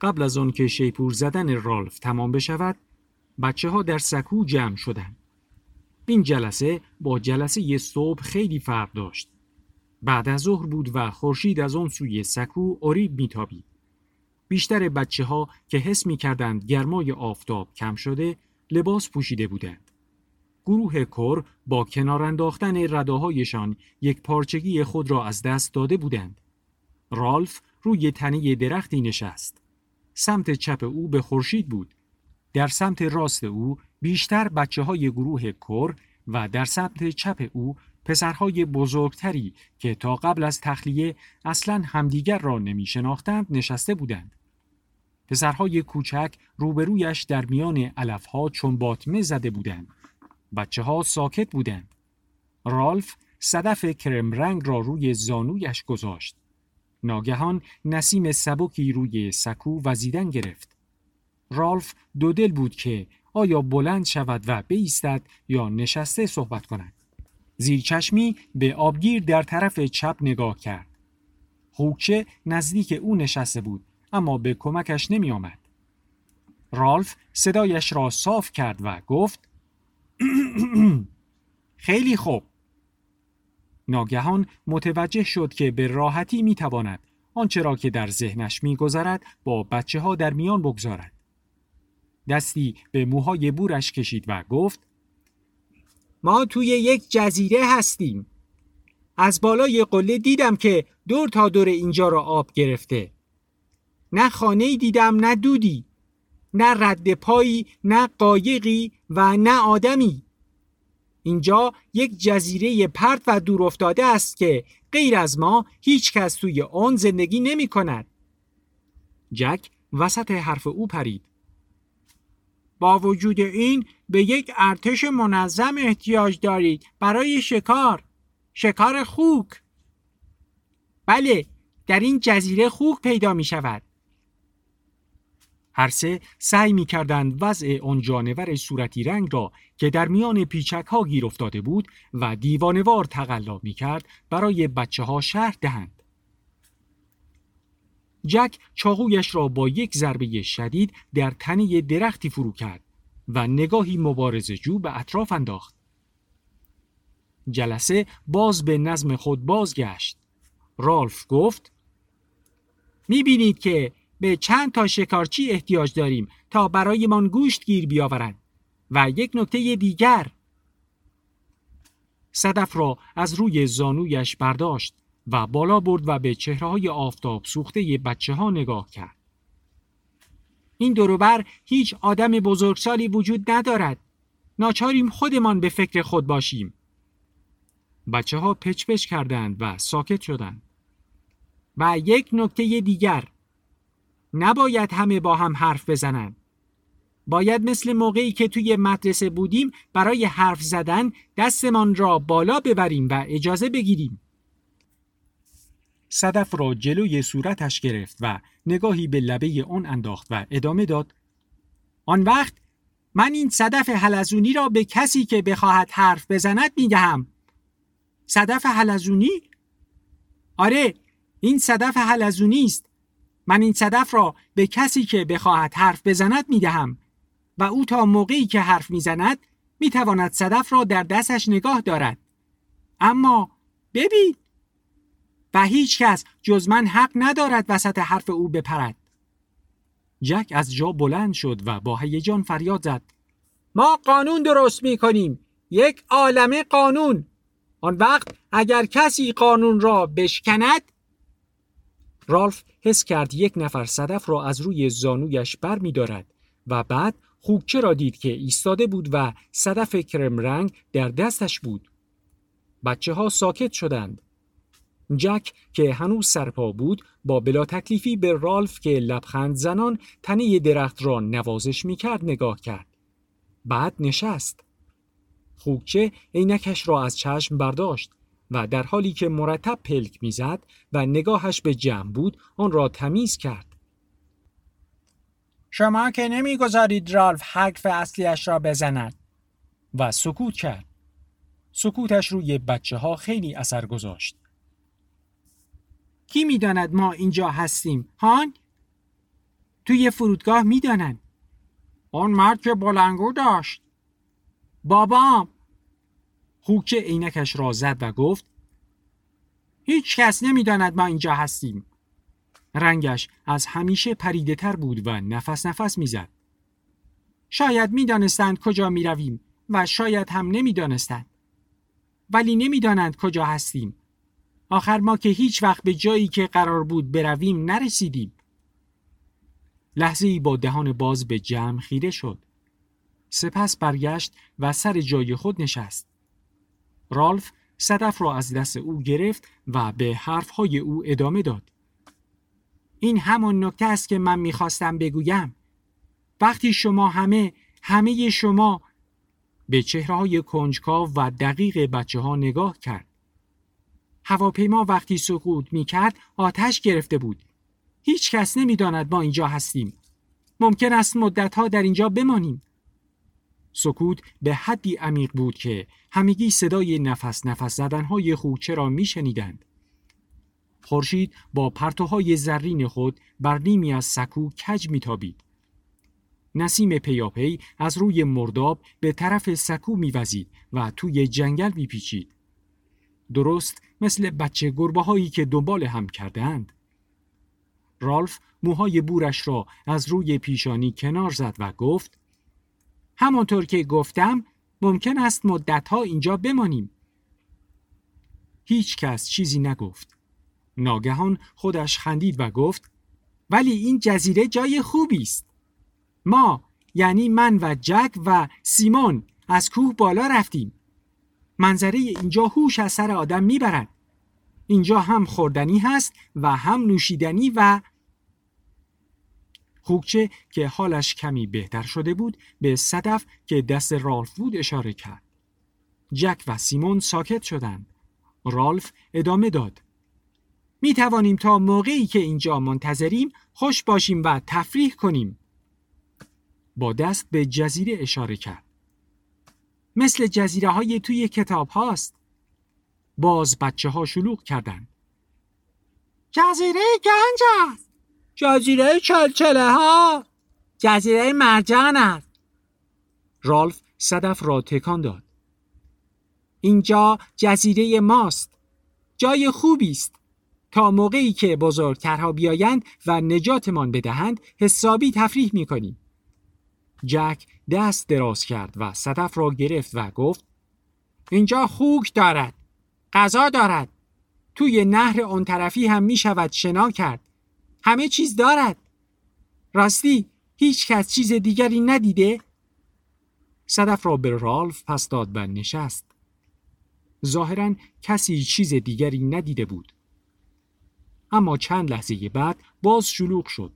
قبل از آن که شیپور زدن رالف تمام بشود بچه ها در سکو جمع شدند. این جلسه با جلسه صبح خیلی فرق داشت. بعد از ظهر بود و خورشید از آن سوی سکو اوریب میتابید. بیشتر بچه ها که حس می کردند گرمای آفتاب کم شده لباس پوشیده بودند. گروه کور با کنار انداختن رداهایشان یک پارچگی خود را از دست داده بودند. رالف روی تنه درختی نشست. سمت چپ او به خورشید بود. در سمت راست او بیشتر بچه های گروه کور و در سمت چپ او پسرهای بزرگتری که تا قبل از تخلیه اصلا همدیگر را نمی شناختند نشسته بودند. پسرهای کوچک روبرویش در میان علفها چون باطمه زده بودند. بچه ها ساکت بودند. رالف صدف کرم رنگ را روی زانویش گذاشت. ناگهان نسیم سبکی روی سکو وزیدن گرفت. رالف دو دل بود که آیا بلند شود و بیستد یا نشسته صحبت کند. زیر چشمی به آبگیر در طرف چپ نگاه کرد. خوکچه نزدیک او نشسته بود اما به کمکش نمی آمد. رالف صدایش را صاف کرد و گفت خیلی خوب. ناگهان متوجه شد که به راحتی می تواند آنچه را که در ذهنش می گذرد با بچه ها در میان بگذارد. دستی به موهای بورش کشید و گفت ما توی یک جزیره هستیم. از بالای قله دیدم که دور تا دور اینجا را آب گرفته. نه خانه دیدم نه دودی. نه رد پایی نه قایقی و نه آدمی. اینجا یک جزیره پرت و دور افتاده است که غیر از ما هیچ کس توی آن زندگی نمی کند. جک وسط حرف او پرید. با وجود این به یک ارتش منظم احتیاج دارید برای شکار شکار خوک بله در این جزیره خوک پیدا می شود هر سه سعی می کردند وضع آن جانور صورتی رنگ را که در میان پیچک ها گیر افتاده بود و دیوانوار تقلا می کرد برای بچه ها شهر دهند. جک چاقویش را با یک ضربه شدید در تنه درختی فرو کرد و نگاهی مبارز جو به اطراف انداخت. جلسه باز به نظم خود بازگشت. رالف گفت می‌بینید که به چند تا شکارچی احتیاج داریم تا برایمان گوشت گیر بیاورند و یک نکته دیگر صدف را از روی زانویش برداشت و بالا برد و به چهره های آفتاب سوخته بچه ها نگاه کرد. این دوروبر هیچ آدم بزرگسالی وجود ندارد. ناچاریم خودمان به فکر خود باشیم. بچه ها پچ پچ کردند و ساکت شدند. و یک نکته دیگر نباید همه با هم حرف بزنند. باید مثل موقعی که توی مدرسه بودیم برای حرف زدن دستمان را بالا ببریم و اجازه بگیریم. صدف را جلوی صورتش گرفت و نگاهی به لبه آن انداخت و ادامه داد آن وقت من این صدف حلزونی را به کسی که بخواهد حرف بزند می‌دهم صدف حلزونی؟ آره این صدف حلزونی است من این صدف را به کسی که بخواهد حرف بزند می‌دهم و او تا موقعی که حرف می‌زند می‌تواند صدف را در دستش نگاه دارد اما ببین و هیچ کس جز من حق ندارد وسط حرف او بپرد. جک از جا بلند شد و با هیجان فریاد زد. ما قانون درست می کنیم. یک عالمه قانون. آن وقت اگر کسی قانون را بشکند رالف حس کرد یک نفر صدف را از روی زانویش بر می دارد و بعد خوکچه را دید که ایستاده بود و صدف کرم رنگ در دستش بود. بچه ها ساکت شدند. جک که هنوز سرپا بود با بلا تکلیفی به رالف که لبخند زنان تنه درخت را نوازش می کرد نگاه کرد. بعد نشست. خوکچه عینکش را از چشم برداشت و در حالی که مرتب پلک می‌زد و نگاهش به جمع بود آن را تمیز کرد. شما که نمی‌گذارید رالف حرف اصلیش را بزند و سکوت کرد. سکوتش روی بچه ها خیلی اثر گذاشت. کی می‌داند ما اینجا هستیم هان؟ توی فرودگاه می‌دانند آن مرد که بلنگو داشت بابام خوکه عینکش را زد و گفت هیچ کس نمی‌داند ما اینجا هستیم. رنگش از همیشه پریده تر بود و نفس نفس می‌زد. شاید می‌دانستند کجا می رویم و شاید هم نمی‌دانستند. ولی نمی‌دانند کجا هستیم. آخر ما که هیچ وقت به جایی که قرار بود برویم نرسیدیم. لحظه ای با دهان باز به جمع خیره شد. سپس برگشت و سر جای خود نشست. رالف صدف را از دست او گرفت و به حرفهای او ادامه داد این همان نکته است که من می‌خواستم بگویم وقتی شما همه همه شما به چهره های کنجکاو و دقیق بچه ها نگاه کرد. هواپیما وقتی سقوط می کرد آتش گرفته بود. هیچ کس نمی داند ما اینجا هستیم. ممکن است مدت ها در اینجا بمانیم. سکوت به حدی عمیق بود که همگی صدای نفس نفس زدنهای خوچه را می شنیدند. خورشید با پرتوهای زرین خود بر نیمی از سکو کج میتابید. نسیم پیاپی از روی مرداب به طرف سکو میوزید و توی جنگل میپیچید. درست مثل بچه گربه هایی که دنبال هم کردند. رالف موهای بورش را از روی پیشانی کنار زد و گفت همانطور که گفتم ممکن است مدتها اینجا بمانیم. هیچ کس چیزی نگفت. ناگهان خودش خندید و گفت ولی این جزیره جای خوبی است. ما یعنی من و جک و سیمون از کوه بالا رفتیم. منظره اینجا هوش از سر آدم می‌برد. اینجا هم خوردنی هست و هم نوشیدنی و خوکچه که حالش کمی بهتر شده بود به صدف که دست رالف بود اشاره کرد. جک و سیمون ساکت شدند. رالف ادامه داد. می توانیم تا موقعی که اینجا منتظریم خوش باشیم و تفریح کنیم. با دست به جزیره اشاره کرد. مثل جزیره های توی کتاب هاست. باز بچه ها شلوغ کردند. جزیره گنج است. جزیره چلچله ها. جزیره مرجان است. رالف صدف را تکان داد. اینجا جزیره ماست. جای خوبی است. تا موقعی که بزرگترها بیایند و نجاتمان بدهند حسابی تفریح می‌کنیم. جک دست دراز کرد و صدف را گرفت و گفت اینجا خوک دارد غذا دارد توی نهر آن طرفی هم می شود شنا کرد همه چیز دارد راستی هیچ کس چیز دیگری ندیده؟ صدف را به رالف پس داد و نشست ظاهرا کسی چیز دیگری ندیده بود اما چند لحظه بعد باز شلوغ شد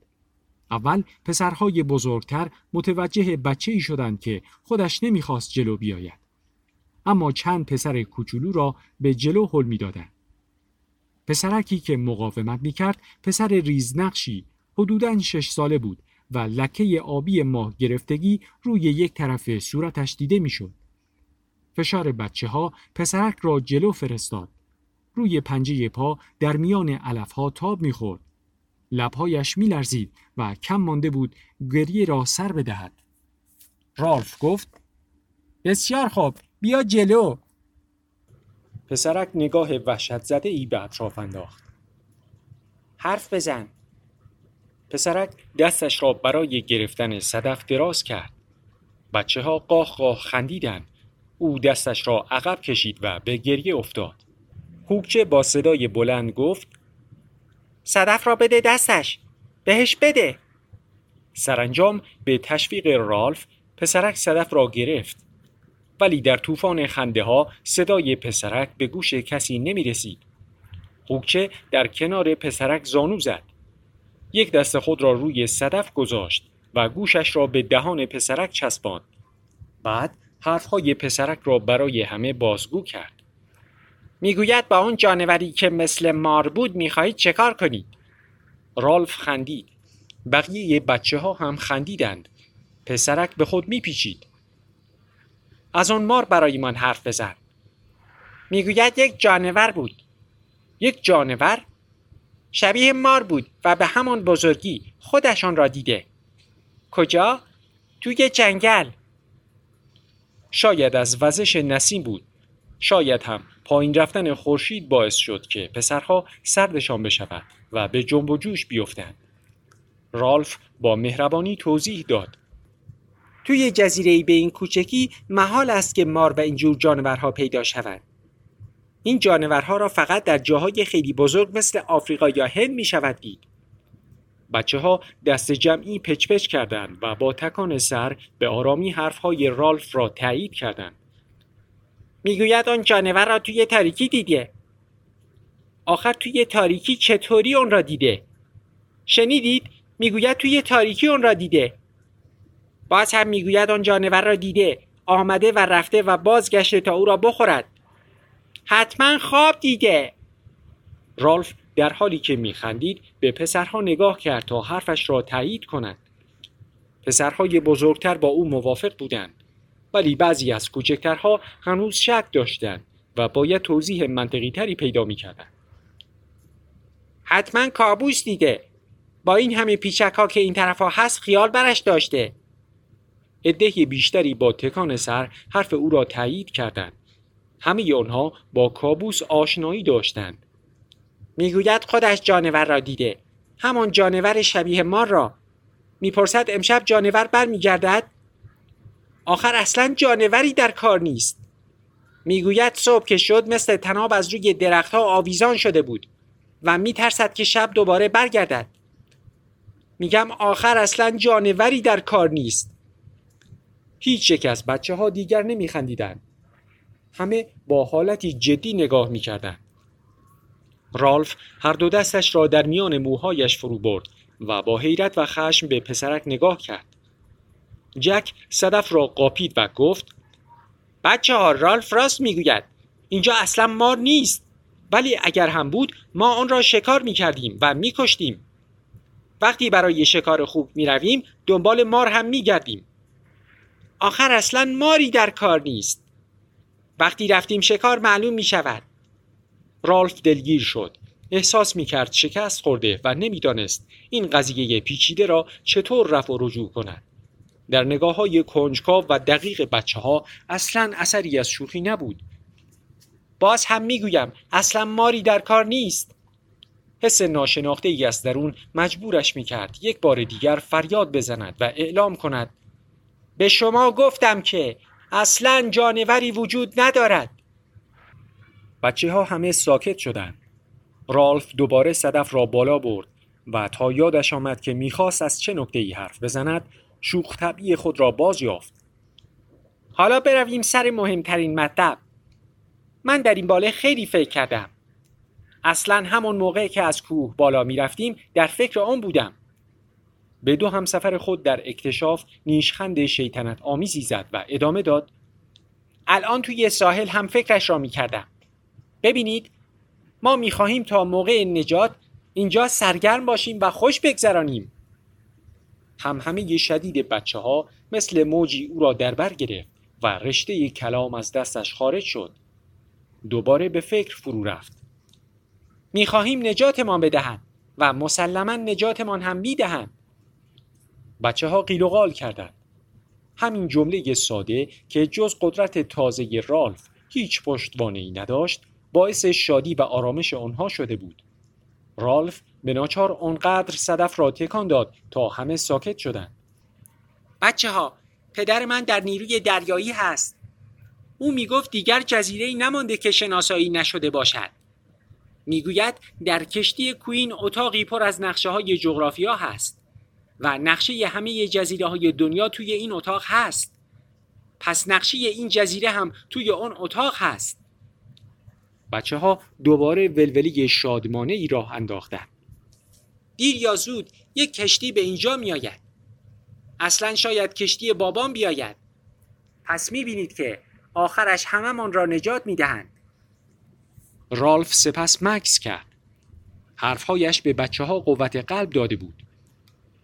اول پسرهای بزرگتر متوجه بچه ای شدند که خودش نمی‌خواست جلو بیاید. اما چند پسر کوچولو را به جلو حل می‌دادند. پسرکی که مقاومت می‌کرد پسر ریزنقشی حدوداً شش ساله بود و لکه آبی ماه گرفتگی روی یک طرف صورتش دیده می‌شد. فشار بچه ها پسرک را جلو فرستاد. روی پنجه پا در میان علف ها تاب می‌خورد. لبهایش میلرزید و کم مانده بود گریه را سر بدهد. رالف گفت بسیار خوب بیا جلو پسرک نگاه وحشت زده ای به اطراف انداخت. حرف بزن. پسرک دستش را برای گرفتن صدف دراز کرد. بچه ها قاه قاه خندیدن او دستش را عقب کشید و به گریه افتاد. خوکچه با صدای بلند گفت صدف را بده دستش. بهش بده. سرانجام به تشویق رالف پسرک صدف را گرفت. ولی در طوفان خنده ها صدای پسرک به گوش کسی نمی رسید. در کنار پسرک زانو زد. یک دست خود را روی صدف گذاشت و گوشش را به دهان پسرک چسباند. بعد حرفهای پسرک را برای همه بازگو کرد. می‌گوید با اون جانوری که مثل مار بود می‌خواهید چه کار کنید؟ رالف خندید. بقیه بچه ها هم خندیدند. پسرک به خود میپیچید. از آن مار برای من حرف بزن. می‌گوید یک جانور بود. یک جانور؟ شبیه مار بود و به همان بزرگی خودشان را دیده کجا؟ توی جنگل شاید از وزش نسیم بود شاید هم پایین رفتن خورشید باعث شد که پسرها سردشان بشود و به جنب و جوش بیفتند رالف با مهربانی توضیح داد توی جزیره به این کوچکی محال است که مار و اینجور جانورها پیدا شوند. این جانورها را فقط در جاهای خیلی بزرگ مثل آفریقا یا هند می شود دید. بچه ها دست جمعی پچ پچ کردند و با تکان سر به آرامی حرفهای رالف را تایید کردند. می‌گوید آن جانور را توی تاریکی دیده. آخر توی تاریکی چطوری اون را دیده؟ شنیدید؟ می‌گوید توی تاریکی اون را دیده. باز هم می‌گوید آن جانور را دیده آمده و رفته و بازگشته تا او را بخورد. حتما خواب دیده. رالف در حالی که میخندید به پسرها نگاه کرد تا حرفش را تایید کند. پسرهای بزرگتر با او موافق بودند ولی بعضی از کوچکترها هنوز شک داشتند و باید توضیح منطقی تری پیدا می‌کردند. حتما کابوس دیده. با این همه پیچک ها که این طرف ها هست خیال برش داشته. عده بیشتری با تکان سر حرف او را تایید کردند. همه آنها با کابوس آشنایی داشتند. می‌گوید خودش جانور را دیده. همان جانور شبیه مار را. می‌پرسد امشب جانور برمیگردد؟ آخر اصلا جانوری در کار نیست. می‌گوید صبح که شد مثل تناب از روی درختها آویزان شده بود و میترسد که شب دوباره برگردد. میگم آخر اصلا جانوری در کار نیست. هیچ یک از بچه ها دیگر نمیخندیدند. همه با حالتی جدی نگاه می‌کردند. رالف هر دو دستش را در میان موهایش فرو برد و با حیرت و خشم به پسرک نگاه کرد. جک صدف را قاپید و گفت بچه ها رالف راست می‌گوید. اینجا اصلا مار نیست. ولی اگر هم بود ما آن را شکار می‌کردیم و میکشتیم. وقتی برای شکار خوب می‌رویم دنبال مار هم میگردیم. آخر اصلا ماری در کار نیست. وقتی رفتیم شکار معلوم می شود رالف دلگیر شد. احساس می کرد شکست خورده و نمی‌دانست این قضیه پیچیده را چطور رفع و رجوع کند. در نگاه های کنجکاو و دقیق بچه ها اصلا اثری از شوخی نبود. باز هم می‌گویم اصلا ماری در کار نیست. حس ناشناخته ای از درون مجبورش می کرد یک بار دیگر فریاد بزند و اعلام کند به شما گفتم که اصلا جانوری وجود ندارد. بچه ها همه ساکت شدند. رالف دوباره صدف را بالا برد و تا یادش آمد که می‌خواست از چه نکته ای حرف بزند شوخ طبعی خود را باز یافت. حالا برویم سر مهمترین مطلب. من در این باله خیلی فکر کردم. اصلا همون موقع که از کوه بالا می‌رفتیم در فکر آن بودم. به دو همسفر خود در اکتشاف نیشخند شیطنت آمیزی زد و ادامه داد الان توی ساحل هم فکرش را می‌کردم. ببینید ما می‌خواهیم تا موقع نجات اینجا سرگرم باشیم و خوش بگذرانیم. هم همه شدید بچه ها مثل موجی او را در بر گرفت و رشته کلام از دستش خارج شد. دوباره به فکر فرو رفت. می‌خواهیم نجاتمان بدهند و مسلما نجاتمان هم می‌دهند. بچه ها قیل و قال کردند. همین جمله ساده که جز قدرت تازه رالف هیچ پشتوانه ای نداشت باعث شادی و آرامش آنها شده بود. رالف به ناچار آنقدر صدف را تکان داد تا همه ساکت شدند. بچه ها پدر من در نیروی دریایی هست. او می‌گفت دیگر جزیره ای نمانده که شناسایی نشده باشد. می‌گوید در کشتی کوین اتاقی پر از نقشه های جغرافیا هست. و نقشه همه جزیره های دنیا توی این اتاق هست. پس نقشه این جزیره هم توی اون اتاق هست. بچه ها دوباره ولولی شادمانه ای راه انداختن. دیر یا زود یک کشتی به اینجا می آید اصلا شاید کشتی بابام بیاید. پس می بینید که آخرش هممان را نجات می دهند رالف سپس مکس کرد. حرفهایش به بچه ها قوت قلب داده بود.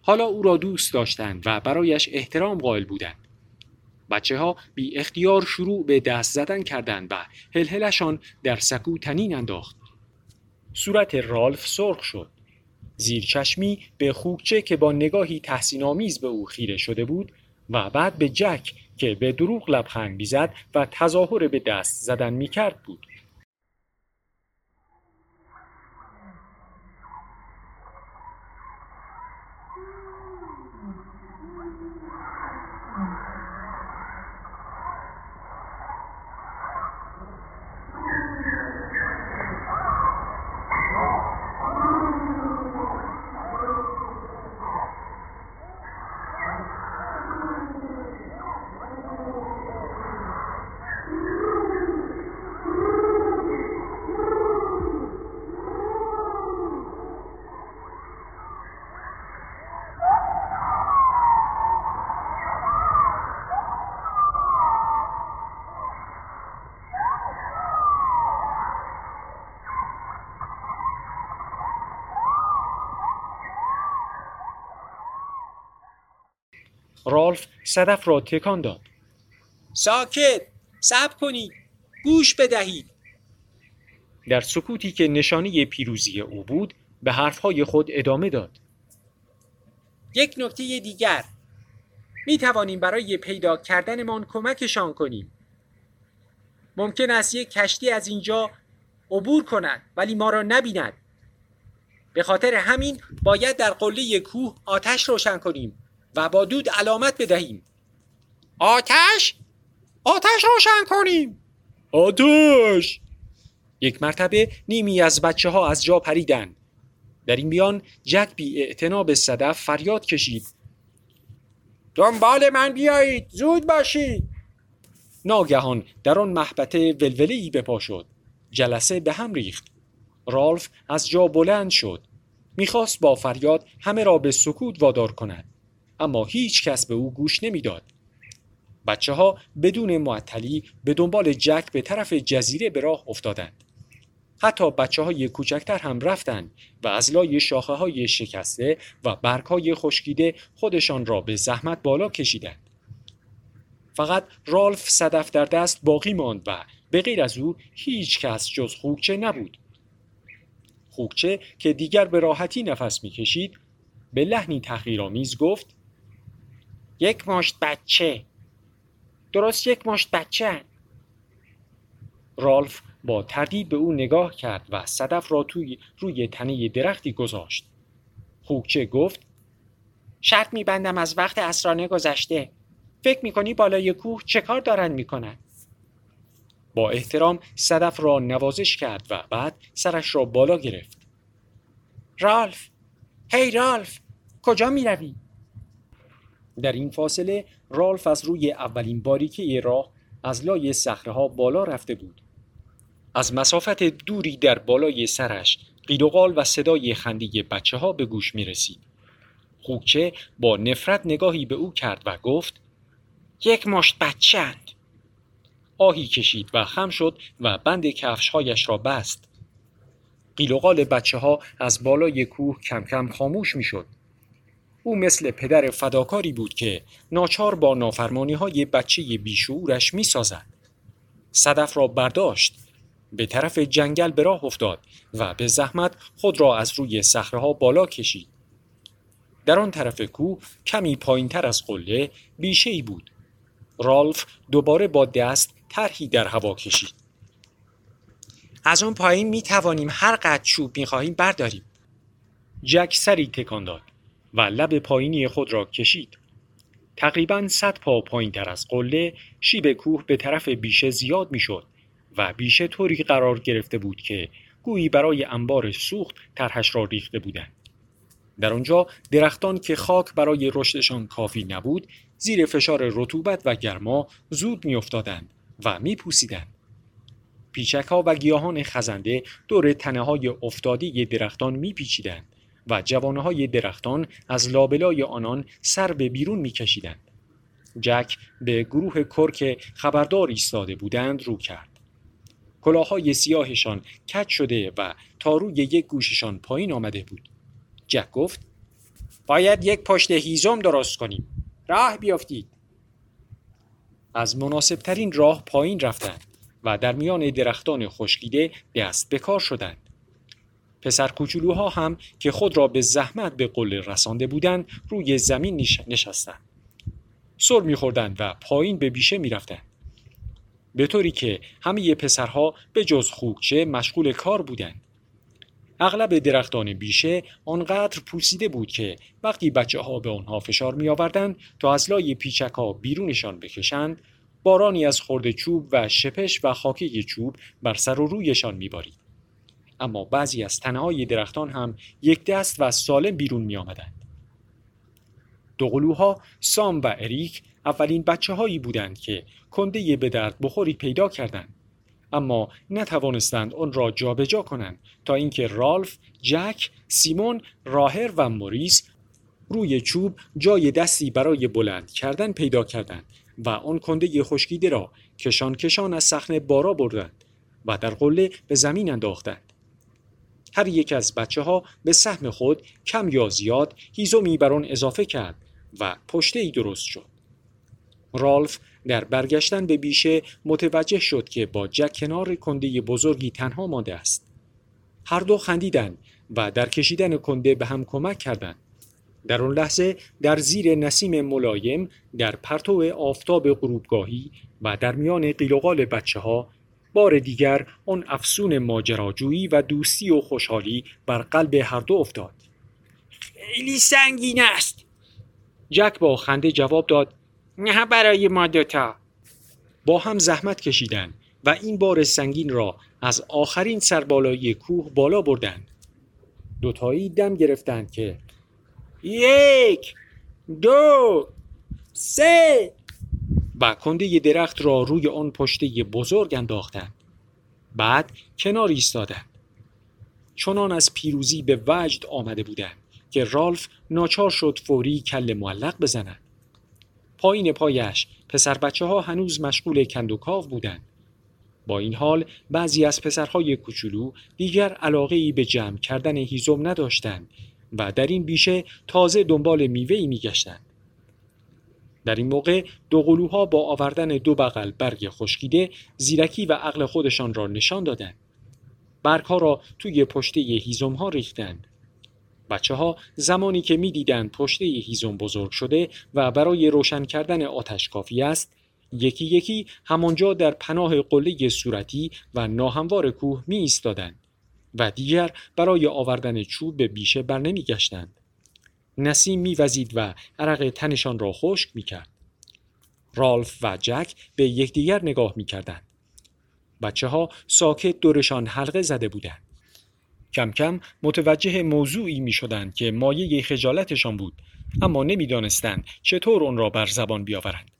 حالا او را دوست داشتند و برایش احترام قائل بودند. بچه ها بی اختیار شروع به دست زدن کردند و هلهلشان در سکو تنین انداخت. صورت رالف سرخ شد زیرچشمی به خوکچه که با نگاهی تحسین آمیز به او خیره شده بود و بعد به جک که به دروغ لبخند می‌زد و تظاهر به دست زدن می‌کرد بود رالف صدف را تکان داد. ساکت صبر کنید گوش بدهید در سکوتی که نشانه پیروزی او بود به حرفهای خود ادامه داد. یک نکته دیگر. می توانیم برای پیدا کردنمان کمکشان کنیم. ممکن است یک کشتی از اینجا عبور کند ولی ما را نبیند. به خاطر همین باید در قله کوه آتش روشن کنیم. و با دود علامت بدهیم. آتش؟ آتش روشن کنیم. آتش! یک مرتبه نیمی از بچه ها از جا پریدن. در این بیان جک بی به صدف فریاد کشید. دنبال من بیایید. زود باشید. ناگهان در آن محبته ولوله به پا شد. جلسه به هم ریخت. رالف از جا بلند شد. می‌خواست با فریاد همه را به سکوت وادار کند. اما هیچ کس به او گوش نمی‌داد. بچه ها بدون معطلی به دنبال جک به طرف جزیره به راه افتادند. حتی بچه های کوچکتر هم رفتند و از لای شاخه های شکسته و برگ های خشکیده خودشان را به زحمت بالا کشیدند. فقط رالف صدف در دست باقی ماند و به غیر از او هیچ کس جز خوکچه نبود. خوکچه که دیگر به راحتی نفس می‌کشید به لحنی تحقیرآمیز گفت یک مشت بچه. درست یک مشت بچه رالف با تردید به او نگاه کرد و صدف را توی روی تنه درختی گذاشت. خوکچه گفت شرط میبندم از وقت اسرانه گذشته. فکر می‌کنی بالای کوه چه کار دارن می‌کنن؟ با احترام صدف را نوازش کرد و بعد سرش را بالا گرفت. رالف هی رالف کجا می‌روی؟ در این فاصله رالف از روی اولین باریکه راه از لای ها بالا رفته بود. از مسافت دوری در بالای سرش قیدوغال و صدای خندی بچه ها به گوش می رسید. خوکچه با نفرت نگاهی به او کرد و گفت یک مشت بچند. آهی کشید و خم شد و بند کفشهایش را بست. قیلوغال بچه ها از بالای کوه کم کم خاموش می شد. او مثل پدر فداکاری بود که ناچار با نافرمانی های بچه بیشورش می سازد. صدف را برداشت به طرف جنگل به راه افتاد و به زحمت خود را از روی ها بالا کشید. در آن طرف کوه کمی پایین تر از قله بیشه ای بود. رالف دوباره با دست طرحی در هوا کشید. از اون پایین می توانیم هر قد چوب می خواهیم برداریم. جک سری تکان داد. و لب پایینی خود را کشید. تقریبا صد پا پایین تر از قله شیب کوه به طرف بیشه زیاد می‌شد و بیشه طوری قرار گرفته بود که گویی برای انبار سوخت طرحش را ریخته بودند. در آنجا درختان که خاک برای رشدشان کافی نبود زیر فشار رطوبت و گرما زود میافتادند و میپوسیدند. پیچک ها و گیاهان خزنده دور تنه های افتاده درختان میپیچیدند و جوانه های درختان از لابلای آنان سر به بیرون میکشیدند. جک به گروه کرک خبردار ایستاده بودند رو کرد. کلاهای سیاهشان کج شده و تا روی یک گوششان پایین آمده بود. جک گفت باید یک پشت هیزم درست کنیم. راه بیافتید. از مناسبترین راه پایین رفتند و در میان درختان خشکیده دست به کار شدند. پسر کوچولوها هم که خود را به زحمت به قله رسانده بودند روی زمین نشستند. سر میخوردند و پایین به بیشه می‌رفتند. به طوری که همه پسرها به جز خوکچه مشغول کار بودند. اغلب درختان بیشه آنقدر پوسیده بود که وقتی بچه ها به آنها فشار می آوردن تا از لای پیچک ها بیرونشان بکشند بارانی از خورد چوب و شپش و خاکی چوب بر سر و رویشان می بارید. اما بعضی از تنهای درختان هم یک دست و سالم بیرون می آمدند. دوقلوها سام و اریک اولین بچه هایی بودند که کنده به درد بخوری پیدا کردند. اما نتوانستند آن را جابجا جا کنند تا اینکه رالف، جک، سیمون، راهر و موریس روی چوب جای دستی برای بلند کردن پیدا کردند و آن کنده خشکیده را کشان کشان از صحنه بارا بردند و در قله به زمین انداختند. هر یک از بچه ها به سهم خود کم یا زیاد هیزومی بر آن اضافه کرد و پشته ای درست شد. رالف در برگشتن به بیشه متوجه شد که با جک کنار کنده بزرگی تنها مانده است. هر دو خندیدند و در کشیدن کنده به هم کمک کردند. در آن لحظه در زیر نسیم ملایم در پرتو آفتاب غروبگاهی و در میان قیل بچه ها بار دیگر آن افسون ماجراجویی و دوستی و خوشحالی بر قلب هر دو افتاد. خیلی سنگین است. جک با خنده جواب داد نه برای ما دوتا با هم زحمت کشیدند و این بار سنگین را از آخرین سربالایی کوه بالا بردند دوتایی دم گرفتند که یک دو سه و کنده درخت را روی آن پشته بزرگ انداختند بعد کنار ایستادند چنان از پیروزی به وجد آمده بودند که رالف ناچار شد فوری کل معلق بزند پایین پایش پسر بچه ها هنوز مشغول کندوکاو بودند. با این حال بعضی از پسرهای کوچولو دیگر علاقه ای به جمع کردن هیزم نداشتند و در این بیشه تازه دنبال میوه ای میگشتند. در این موقع دو قلوها با آوردن دو بغل برگ خشکیده زیرکی و عقل خودشان را نشان دادند. برگها را توی پشته هیزم ها ریختند. بچه ها زمانی که می‌دیدند پشته هیزم بزرگ شده و برای روشن کردن آتش کافی است یکی یکی همانجا در پناه قله صورتی و ناهموار کوه می ایستادند و دیگر برای آوردن چوب به بیشه بر گشتند. نسیم میوزید و عرق تنشان را خشک می کرد. رالف و جک به یکدیگر نگاه می کردند. بچه ها ساکت دورشان حلقه زده بودند. کم کم متوجه موضوعی می شدند که مایه خجالتشان بود اما نمی‌دانستند چطور آن را بر زبان بیاورند.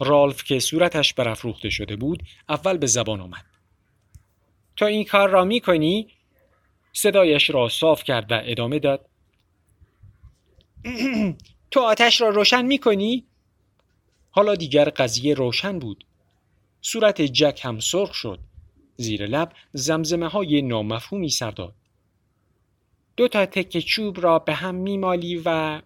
رالف که صورتش برافروخته شده بود اول به زبان آمد. تو این کار را می کنی؟ صدایش را صاف کرد و ادامه داد. تو آتش را روشن می کنی؟ حالا دیگر قضیه روشن بود. صورت جک هم سرخ شد زیر لب زمزمه های نامفهومی سر داد. دو تا تک چوب را به هم میمالی و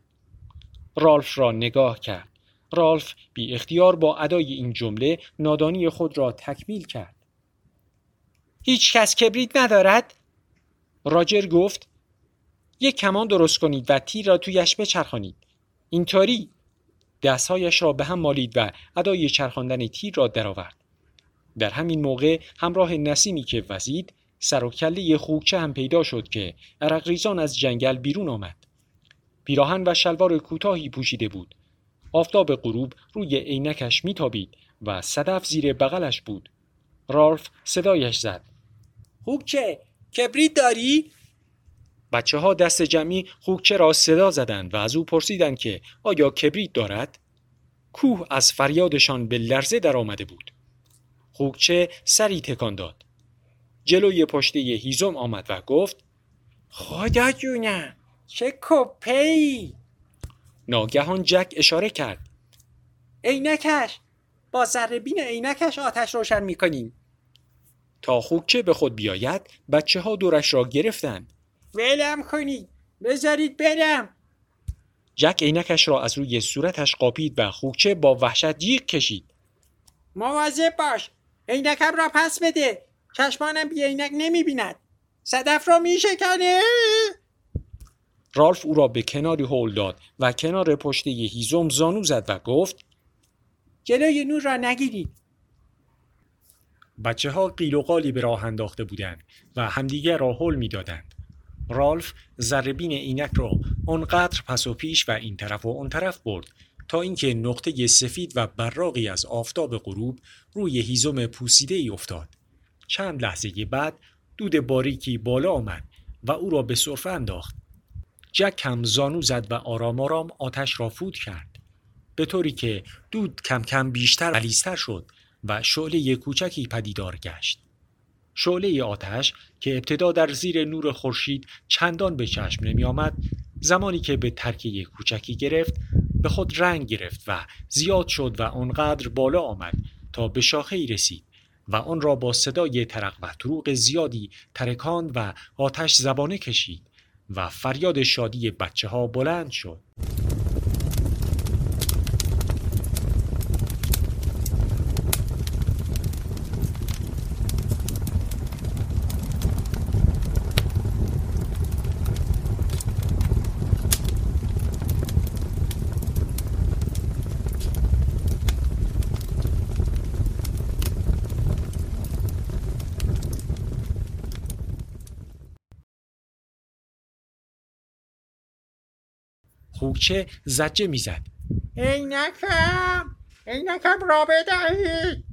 رالف را نگاه کرد. رالف بی اختیار با ادای این جمله نادانی خود را تکمیل کرد. هیچ کس کبریت ندارد؟ راجر گفت یک کمان درست کنید و تیر را تویش بچرخانید. اینطوری دستهایش را به هم مالید و ادای چرخاندن تیر را درآورد. در همین موقع همراه نسیمی که وزید سر و کله خوکچه هم پیدا شد که عرق ریزان از جنگل بیرون آمد. پیراهن و شلوار کوتاهی پوشیده بود. آفتاب غروب روی عینکش میتابید و صدف زیر بغلش بود. رالف صدایش زد. خوکچه کبریت داری؟ بچه ها دست جمعی خوکچه را صدا زدند و از او پرسیدند که آیا کبریت دارد؟ کوه از فریادشان به لرزه در آمده بود. خوکچه سری تکان داد. جلوی پشته هیزم آمد و گفت خدا جونم چه کپی ناگهان جک اشاره کرد عینکش با بین عینکش آتش روشن می‌کنیم تا خوکچه به خود بیاید بچه ها دورش را گرفتند ولم کنید. بذارید برم. جک عینکش را از روی صورتش قاپید و خوکچه با وحشت جیغ کشید. مواظب باش. عینکم را پس بده. چشمانم بی عینک نمی‌بیند. صدف را می شکنه رالف او را به کناری هول داد و کنار پشته هیزم زانو زد و گفت جلوی نور را نگیرید. بچه ها قیل و قالی به راه انداخته بودند و همدیگر را هل می‌دادند. رالف زربین عینک را آنقدر پس و پیش و این طرف و آن طرف برد تا اینکه نقطه سفید و براقی از آفتاب غروب روی هیزم پوسیده ای افتاد. چند لحظه بعد دود باریکی بالا آمد و او را به صرفه انداخت. جک هم زانو زد و آرام آرام آتش را فود کرد. به طوری که دود کم کم بیشتر و شد و شعله کوچکی پدیدار گشت. شعله آتش که ابتدا در زیر نور خورشید چندان به چشم نمی آمد زمانی که به ترکیه کوچکی گرفت به خود رنگ گرفت و زیاد شد و آنقدر بالا آمد تا به شاخه ای رسید و آن را با صدای ترق و تروق زیادی ترکاند و آتش زبانه کشید و فریاد شادی بچه ها بلند شد. خوکچه زجه می‌زد. عینکم عینکم را بدهید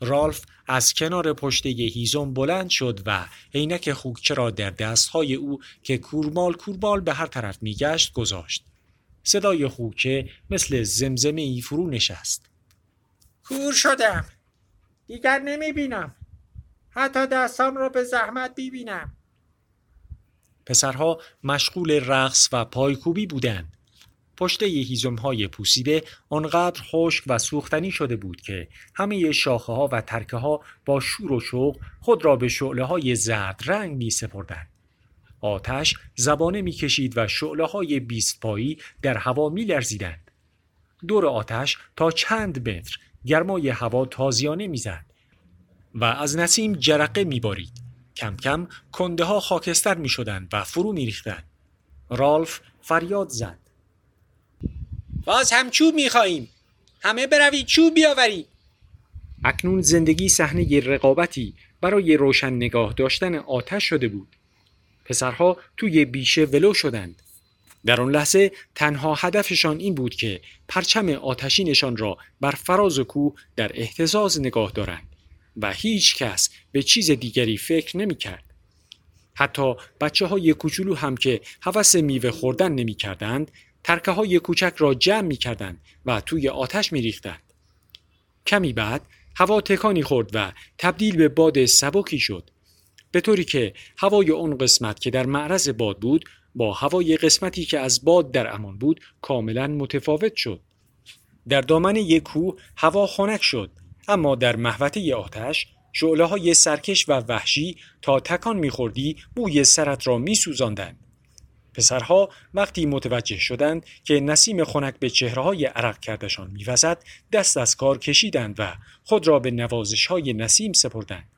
رالف از کنار پشته هیزم بلند شد و عینک خوکچه را در دستهای او که کورمال کورمال به هر طرف میگشت گذاشت. صدای خوکچه مثل زمزمه ای فرو نشست. کور شدم. دیگر نمی بینم حتی دستام را به زحمت ببینم پسرها مشغول رقص و پایکوبی بودند. پشته هیزم های پوسیده آنقدر خشک و سوختنی شده بود که همه شاخه ها و ترکه ها با شور و شوق خود را به شعله های زرد رنگ می سپردن. آتش زبانه می کشید و شعله های بیست پایی در هوا می لرزیدند. دور آتش تا چند متر گرمای هوا تازیانه می‌زد و از نسیم جرقه می بارید. کم کم کنده ها خاکستر می شدن و فرو می ریختن. رالف فریاد زد. باز هم چوب می خواهیم. همه بروید چوب بیاورید. اکنون زندگی صحنه رقابتی برای روشن نگاه داشتن آتش شده بود. پسرها توی بیشه ولو شدند. در آن لحظه تنها هدفشان این بود که پرچم آتشینشان را بر فراز کوه در احتزاز نگاه دارند. و هیچ کس به چیز دیگری فکر نمی کرد. حتی بچه های کوچولو هم که هوس میوه خوردن نمی کردند ترکه های کوچک را جمع می کردند و توی آتش می ریختند. کمی بعد هوا تکانی خورد و تبدیل به باد سبکی شد. به طوری که هوای اون قسمت که در معرض باد بود با هوای قسمتی که از باد در امان بود کاملا متفاوت شد. در دامن یک کوه هوا خنک شد اما در محوطه آتش شعله های سرکش و وحشی تا تکان میخوردی بوی سرت را میسوزاندند. پسرها وقتی متوجه شدند که نسیم خنک به چهره های عرق کردشان میوزد دست از کار کشیدند و خود را به نوازش های نسیم سپردند.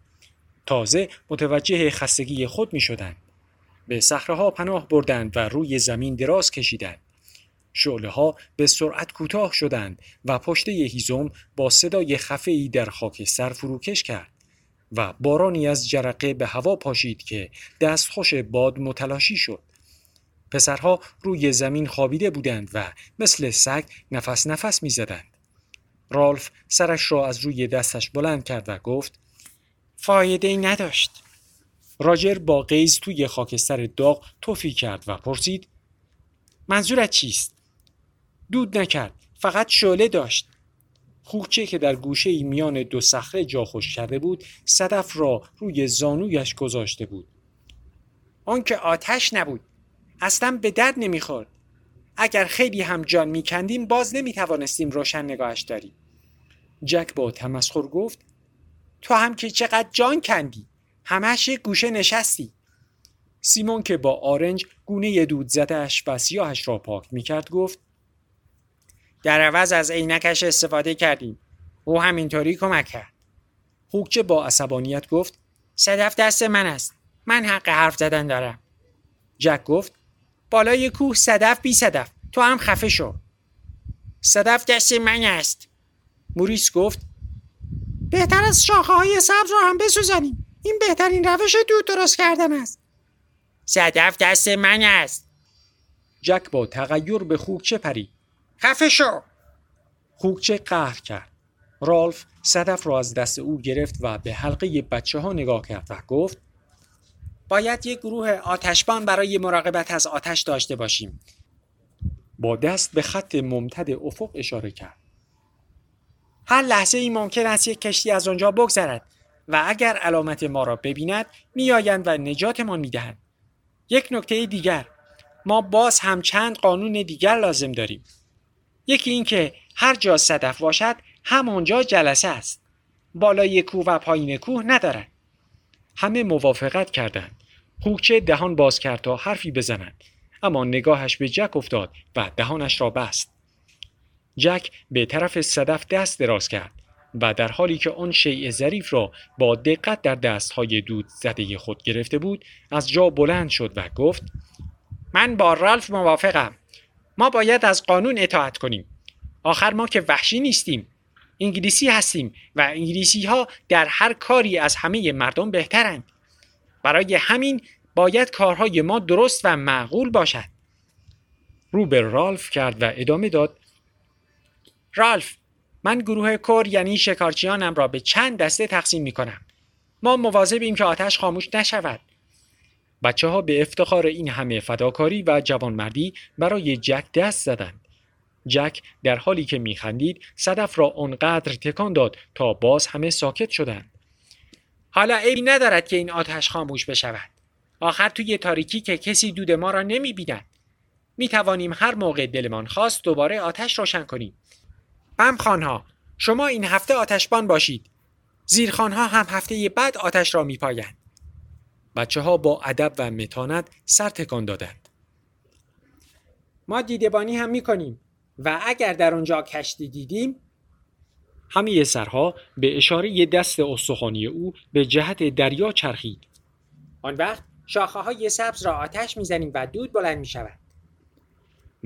تازه متوجه خستگی خود می شدند. به صخره پناه بردند و روی زمین دراز کشیدند. شعله ها به سرعت کوتاه شدند و پشته هیزم با صدای خفه در خاکستر فروکش کرد و بارانی از جرقه به هوا پاشید که دستخوش باد متلاشی شد. پسرها روی زمین خوابیده بودند و مثل سگ نفس نفس می زدند. رالف سرش را از روی دستش بلند کرد و گفت فایده ای نداشت. راجر با قیز توی خاکستر داغ توفی کرد و پرسید منظورت چیست؟ دود نکرد. فقط شعله داشت. خوکچه که در گوشه میان دو صخره جا خوش کرده بود صدف را روی زانویش گذاشته بود. آنکه آتش نبود. اصلا به درد نمی‌خورد. اگر خیلی هم جان میکندیم باز نمی‌توانستیم روشن نگاهش داریم. جک با تمسخر گفت تو هم که چقدر جان کندی. همش گوشه نشستی. سیمون که با آرنج گونه دود زدهش و سیاهش را پاک می‌کرد گفت در عوض از عینکش استفاده کردیم. او همینطوری کمک کرد. خوکچه با عصبانیت گفت صدف دست من است. من حق حرف زدن دارم. جک گفت بالای کوه صدف بی صدف. تو هم خفه شو. صدف دست من است. موریس گفت بهتر از شاخه های سبز رو هم بسوزانیم. این بهترین روش دود درست کردن است. صدف دست من است. جک با تغییر به خوکچه پرید. خفه شو خوکچه قهر کرد. رالف صدف را از دست او گرفت و به حلقه بچه ها نگاه کرد و گفت باید یک گروه آتشبان برای مراقبت از آتش داشته باشیم. با دست به خط ممتد افق اشاره کرد. هر لحظه ای ممکن است یک کشتی از آنجا بگذرد و اگر علامت ما را ببیند میآیند و نجاتمان می‌دهند یک نکته دیگر. ما باز هم چند قانون دیگر لازم داریم. یکی اینکه هر جا صدف باشد همانجا جلسه است. بالای کوه و پایین کوه ندارد همه موافقت کردند. خوکچه دهان باز کرد تا حرفی بزند. اما نگاهش به جک افتاد و دهانش را بست. جک به طرف صدف دست دراز کرد و در حالی که آن شیء ظریف را با دقت در دستهای دود زده خود گرفته بود از جا بلند شد و گفت من با رالف موافقم. ما باید از قانون اطاعت کنیم. آخر ما که وحشی نیستیم. انگلیسی هستیم و انگلیسی ها در هر کاری از همه مردم بهترند. برای همین باید کارهای ما درست و معقول باشد. رو به رالف کرد و ادامه داد. رالف من گروه کور یعنی شکارچیانم را به چند دسته تقسیم می کنم ما مواظبیم که آتش خاموش نشود. بچه ها به افتخار این همه فداکاری و جوانمردی برای جک دست زدند جک در حالی که میخندید صدف را آنقدر تکان داد تا باز همه ساکت شدند حالا عیبی ندارد که این آتش خاموش بشود آخر توی تاریکی که کسی دود ما را نمی بیند. می توانیم هر موقع دلمان خواست دوباره آتش روشن کنیم. بمخانها شما این هفته آتشبان باشید. زیرخانها هم هفته بعد آتش را می پایند. بچه ها با ادب و متانت سر تکان دادند. ما دیدبانی هم می کنیم و اگر در آنجا کشتی دیدیم همه سرها به اشاره دست استخوانی او به جهت دریا چرخید. آن وقت شاخه های سبز را آتش می‌زنیم و دود بلند می شود.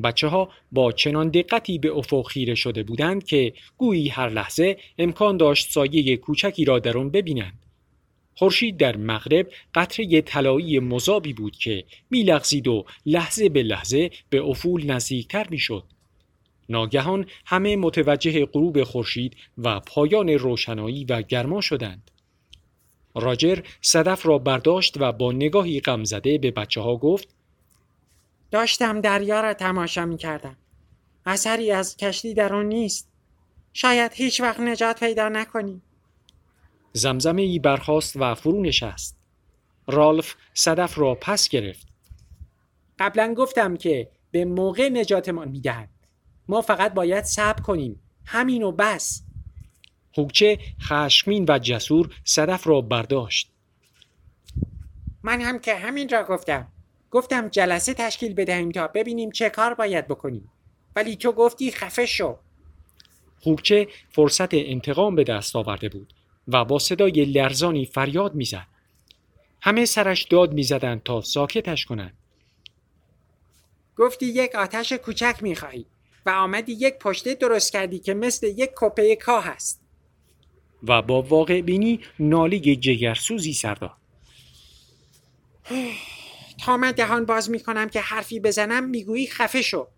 بچه ها با چنان دقتی به افق خیره شده بودند که گویی هر لحظه امکان داشت سایه کوچکی را در آن ببینند. خورشید در مغرب قطره طلایی مذابی بود که میلغزید و لحظه به لحظه به افول نزدیکتر می‌شد. ناگهان همه متوجه غروب خورشید و پایان روشنایی و گرما شدند. راجر صدف را برداشت و با نگاهی غمزده به بچه ها گفت داشتم دریا را تماشا می کردم. اثری از کشتی در آن نیست. شاید هیچ وقت نجات پیدا نکنیم. زمزمه ای برخاست و فرو نشست. رالف صدف را پس گرفت. قبلا گفتم که به موقع نجاتمان می‌دهد. ما فقط باید صبر کنیم. همین و بس. خوکچه خشمین و جسور صدف را برداشت. من هم که همین را گفتم. گفتم جلسه تشکیل بدهیم تا ببینیم چه کار باید بکنیم. ولی تو گفتی خفه شو. خوکچه فرصت انتقام به دست آورده بود و با صدای لرزانی فریاد می‌زد. همه سرش داد می‌زدند تا ساکتش کنند. گفتی یک آتش کوچک می‌خواهی و آمدی یک پشته درست کردی که مثل یک کپه کاه است. و با واقع بینی ناله جگرسوزی سر داد. تا من دهان باز می‌کنم که حرفی بزنم می‌گویی خفه شو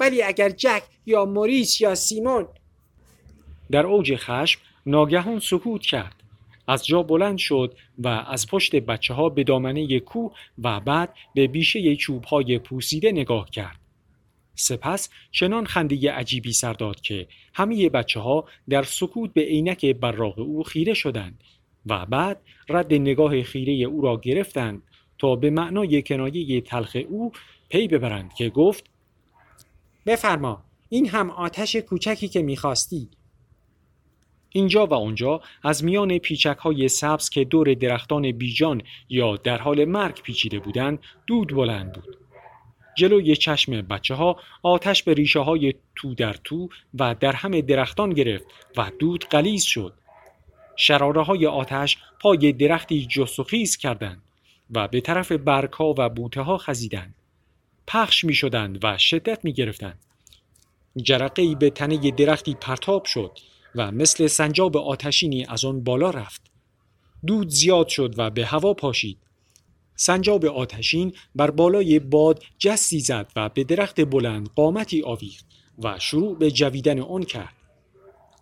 ولی اگر جک یا موریس یا سیمون در اوج خشم ناگهان سکوت کرد. از جا بلند شد و از پشت بچه ها به دامنه کوه و بعد به بیشه چوب های پوسیده نگاه کرد. سپس چنان خنده عجیبی سر داد که همه بچه ها در سکوت به عینک براق او خیره شدند و بعد رد نگاه خیره او را گرفتند تا به معنای کنایه تلخ او پی ببرند که گفت بفرما این هم آتش کوچکی که می‌خواستی. اینجا و آنجا از میان پیچک های سبز که دور درختان بیجان یا در حال مرگ پیچیده بودند دود بلند بود جلوی چشم بچه ها آتش به ریشه های تو در تو و در همه درختان گرفت و دود قلیز شد. شراره های آتش پای درختی جست و خیز کردند. و به طرف برگها و بوته ها خزیدند. پخش می شدند و شدت می گرفتند. جرقه ای به تنه درختی پرتاب شد و مثل سنجاب آتشینی از آن بالا رفت. دود زیاد شد و به هوا پاشید. سنجاب آتشین بر بالای باد جستی زد و به درخت بلند قامتی آویخت و شروع به جویدن آن کرد.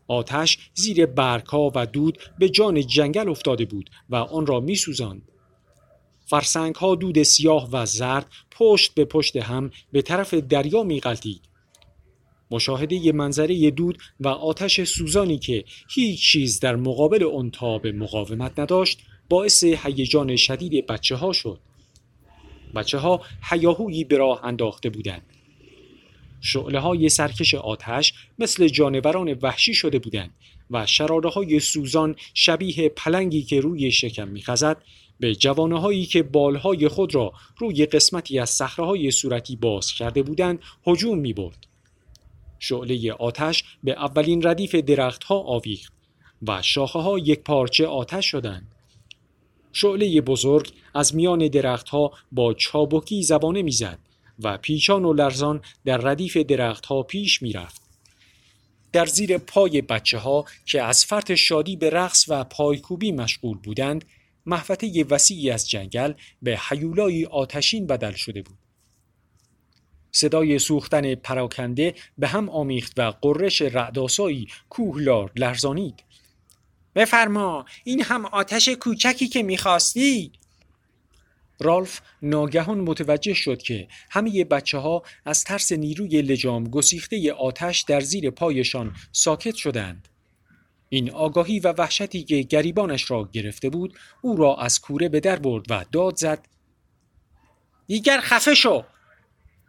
آتش زیر برگها و دود به جان جنگل افتاده بود و آن را می سوزند. فرسنگ ها دود سیاه و زرد پشت به پشت هم به طرف دریا می غلطید. مشاهده منظره دود و آتش سوزانی که هیچ چیز در مقابل آن تاب مقاومت نداشت باعث هیجان شدید بچه ها شد. بچه ها حیاهویی به راه انداخته بودند. شعله های سرکش آتش مثل جانوران وحشی شده بودند و شراده های سوزان شبیه پلنگی که روی شکم میخزد به جوانه هایی که بالهای خود را روی قسمتی از صخره صورتی باز کرده بودند هجوم می برد. شعله آتش به اولین ردیف درختها آویخت و شاخه ها یک پارچه آتش شدند. شعله بزرگ از میان درختها با چابکی زبانه می‌زد و پیچان و لرزان در ردیف درختها پیش می‌رفت. در زیر پای بچه ها که از فرط شادی به رقص و پایکوبی مشغول بودند محوطه وسیعی از جنگل به حیولایی آتشین بدل شده بود. صدای سوختن پراکنده به هم آمیخت و قررش رعداسایی کوهلار لرزانید. بفرما این هم آتش کوچکی که می‌خواستی رالف ناگهان متوجه شد که همه بچه ها از ترس نیروی لجام گسیخته آتش در زیر پایشان ساکت شدند. این آگاهی و وحشتی که گریبانش را گرفته بود او را از کوره به در برد و داد زد دیگر خفه شو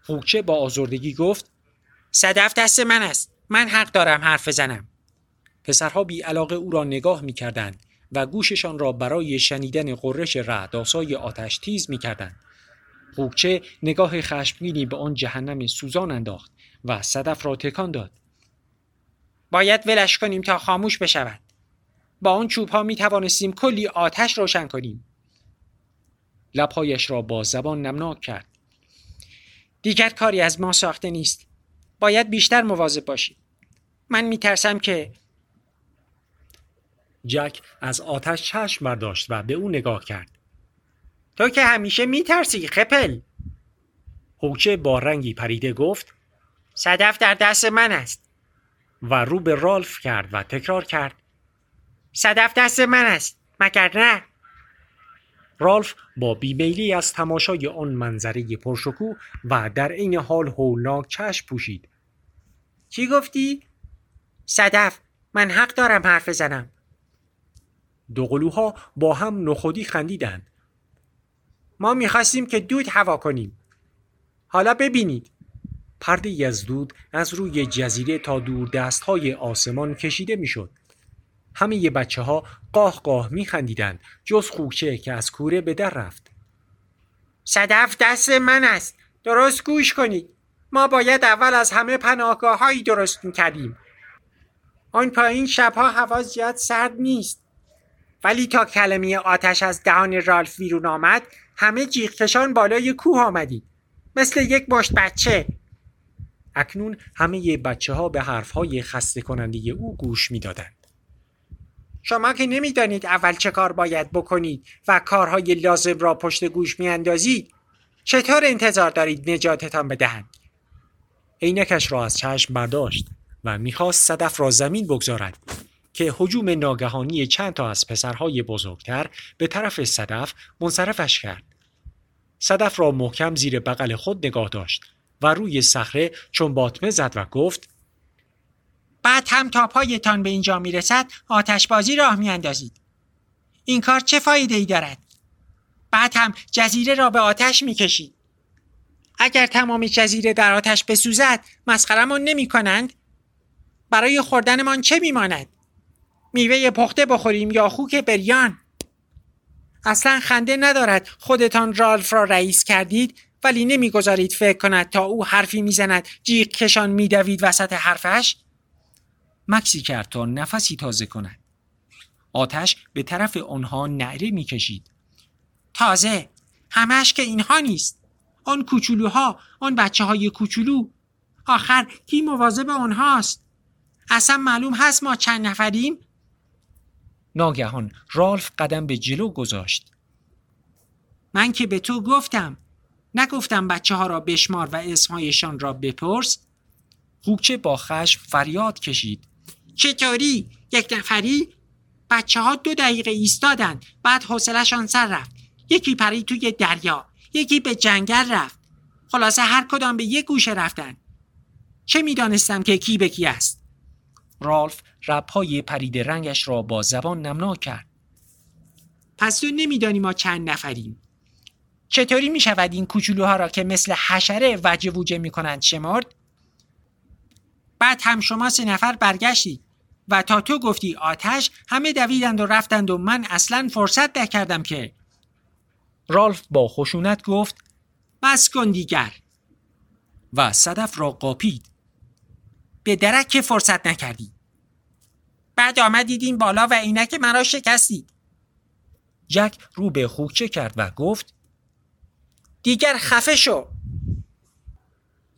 خوکچه با آزردگی گفت صدف دست من است من حق دارم حرف بزنم پسرها بی علاقه او را نگاه می کردند و گوششان را برای شنیدن قررش رعداسای آتش تیز می کردند. خوکچه نگاه خشمگینی به آن جهنم سوزان انداخت و صدف را تکان داد. باید ولش کنیم تا خاموش بشود. با آن چوب ها می توانستیم کلی آتش روشن کنیم. لبهایش را با زبان نمناک کرد. دیگر کاری از ما ساخته نیست. باید بیشتر مواظب باشیم. من می ترسم که جک از آتش چشم برداشت و به او نگاه کرد. تو که همیشه میترسی خپل هوچه با رنگی پریده گفت صدف در دست من است و رو به رالف کرد و تکرار کرد صدف دست من است مگر نه رالف با بیمیلی از تماشای آن منظره پرشکو و در عین حال هولناک چشم پوشید چی گفتی؟ صدف من حق دارم حرف بزنم دوقلوها با هم نخودی خندیدند. ما می‌خواستیم که دود هوا کنیم. حالا ببینید. پرده از دود از روی جزیره تا دور دست های آسمان کشیده می‌شد. همه بچه ها قاه قاه می خندیدند جز خوکچه که از کوره به در رفت. صدف دست من است. درست گوش کنید. ما باید اول از همه پناهگاه هایی درست می کردیم. آن پایین شبها هوا زیاد سرد نیست. ولی تا کلمه آتش از دهان رالف بیرون آمد همه جیغ بالای کوه آمدید مثل یک مشت بچه اکنون همه بچه ها به حرف های خسته کننده او گوش می‌دادند. شما که نمی‌دانید اول چه کار باید بکنید و کارهای لازم را پشت گوش میاندازید چطور انتظار دارید نجاتتان بدهند عینکش را از چشم برداشت و می‌خواست صدف را زمین بگذارد که حجوم ناگهانی چند تا از پسرهای بزرگتر به طرف صدف منصرفش کرد. صدف را محکم زیر بغل خود نگاه داشت و روی صخره چون باطمه زد و گفت بعد هم تا پایتان به اینجا می‌رسد آتشبازی راه میاندازید. این کار چه فایده ای دارد؟ بعد هم جزیره را به آتش می‌کشید. اگر تمام جزیره در آتش بسوزد مسخرمون نمی کنند؟ برای خوردنمان چه میماند؟ میوه پخته بخوریم یا خوک بریان اصلا خنده ندارد خودتان رالف را رئیس کردید ولی نمی‌گذارید فکر کند تا او حرفی می‌زند جیغ کشان میدوید وسط حرفش مکسی کرد تا نفسی تازه کند. آتش به طرف آنها نعره می‌کشید. تازه همش که اینها نیست. آن کوچولوها آن بچه های کوچولو. آخر کی مواظب آنهاست؟ اصلا معلوم هست ما چند نفریم؟ ناگهان رالف قدم به جلو گذاشت. من که به تو گفتم. نگفتم بچه ها را بشمار و اسمهایشان را بپرس. خوکچه با خشم فریاد کشید. چطوری؟ یک نفری؟ بچه ها دو دقیقه ایستادن. بعد حوصلهشان سر رفت. یکی پری توی دریا. یکی به جنگل رفت. خلاصه هر کدام به یک گوشه رفتن. چه می‌دانستم که کی به کی است؟ رالف ربهای پرید رنگش را با زبان نمنا کرد. پس تو نمیدانی ما چند نفریم. چطوری می شود این کوچولوها را که مثل حشره وجه ووجه می کنند شمرد؟ بعد هم شما سه نفر برگشتید و تا تو گفتی آتش همه دویدند و رفتند و من اصلا فرصت نکردم که. رالف با خشونت گفت بس کن دیگر. و صدف را قاپید. به درک که فرصت نکردی. بعد آمدید این بالا و عینک مرا شکستید. جک رو به خوکچه کرد و گفت دیگر خفه شو.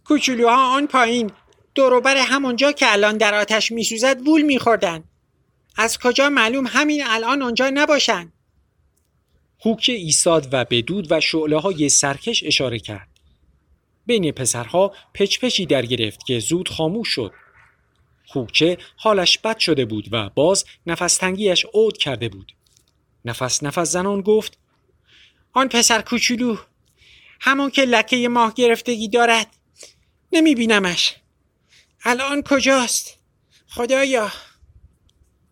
کوچولوها آن پایین دوروبر همونجا که الان در آتش میسوزد وول میخوردن. از کجا معلوم همین الان آنجا نباشند خوکچه ایستاد و به دود و شعله های سرکش اشاره کرد. بین پسرها پچپچی در گرفت که زود خاموش شد. خوکچه حالش بد شده بود و باز نفس تنگیش عود کرده بود. نفس نفس زنان گفت آن پسر کوچولو همون که لکه ماه گرفتگی دارد. نمی بینمش الان کجاست؟ خدایا.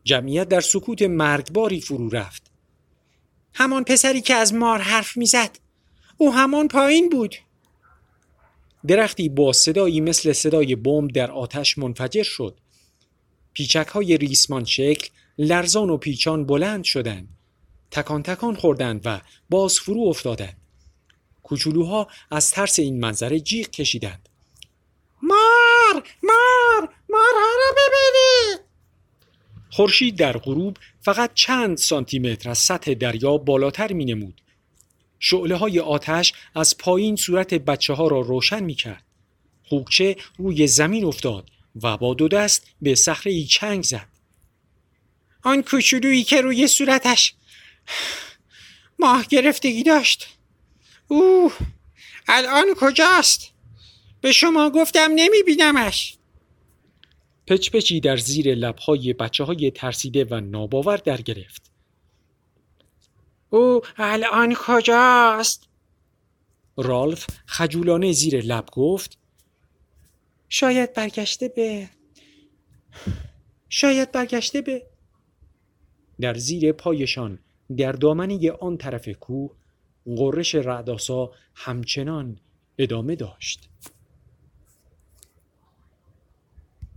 جمعیت در سکوت مرگباری فرو رفت. همان پسری که از مار حرف می‌زد. او همان پایین بود. درختی با صدایی مثل صدای بمب در آتش منفجر شد. پیچک های ریسمان شکل لرزان و پیچان بلند شدند. تکان تکان خوردند و باز فرو افتادند. کوچولوها از ترس این منظره جیغ کشیدند. مار مار مارها را ببینید خورشید در غروب فقط چند سانتی متر از سطح دریا بالاتر می نمود. شعله های آتش از پایین صورت بچه ها را روشن می کرد. خوکچه روی زمین افتاد و با دو دست به صخره ای چنگ زد. آن کوچولویی که روی صورتش ماه گرفتگی داشت. اوه الان کجاست؟ به شما گفتم نمی بینمش. پچپچی در زیر لبهای بچه های ترسیده و ناباور در گرفت. او الان کجاست؟ رالف خجولانه زیر لب گفت شاید برگشته به شاید برگشته به در زیر پایشان در دامنه آن طرف کوه غرش رعداسا همچنان ادامه داشت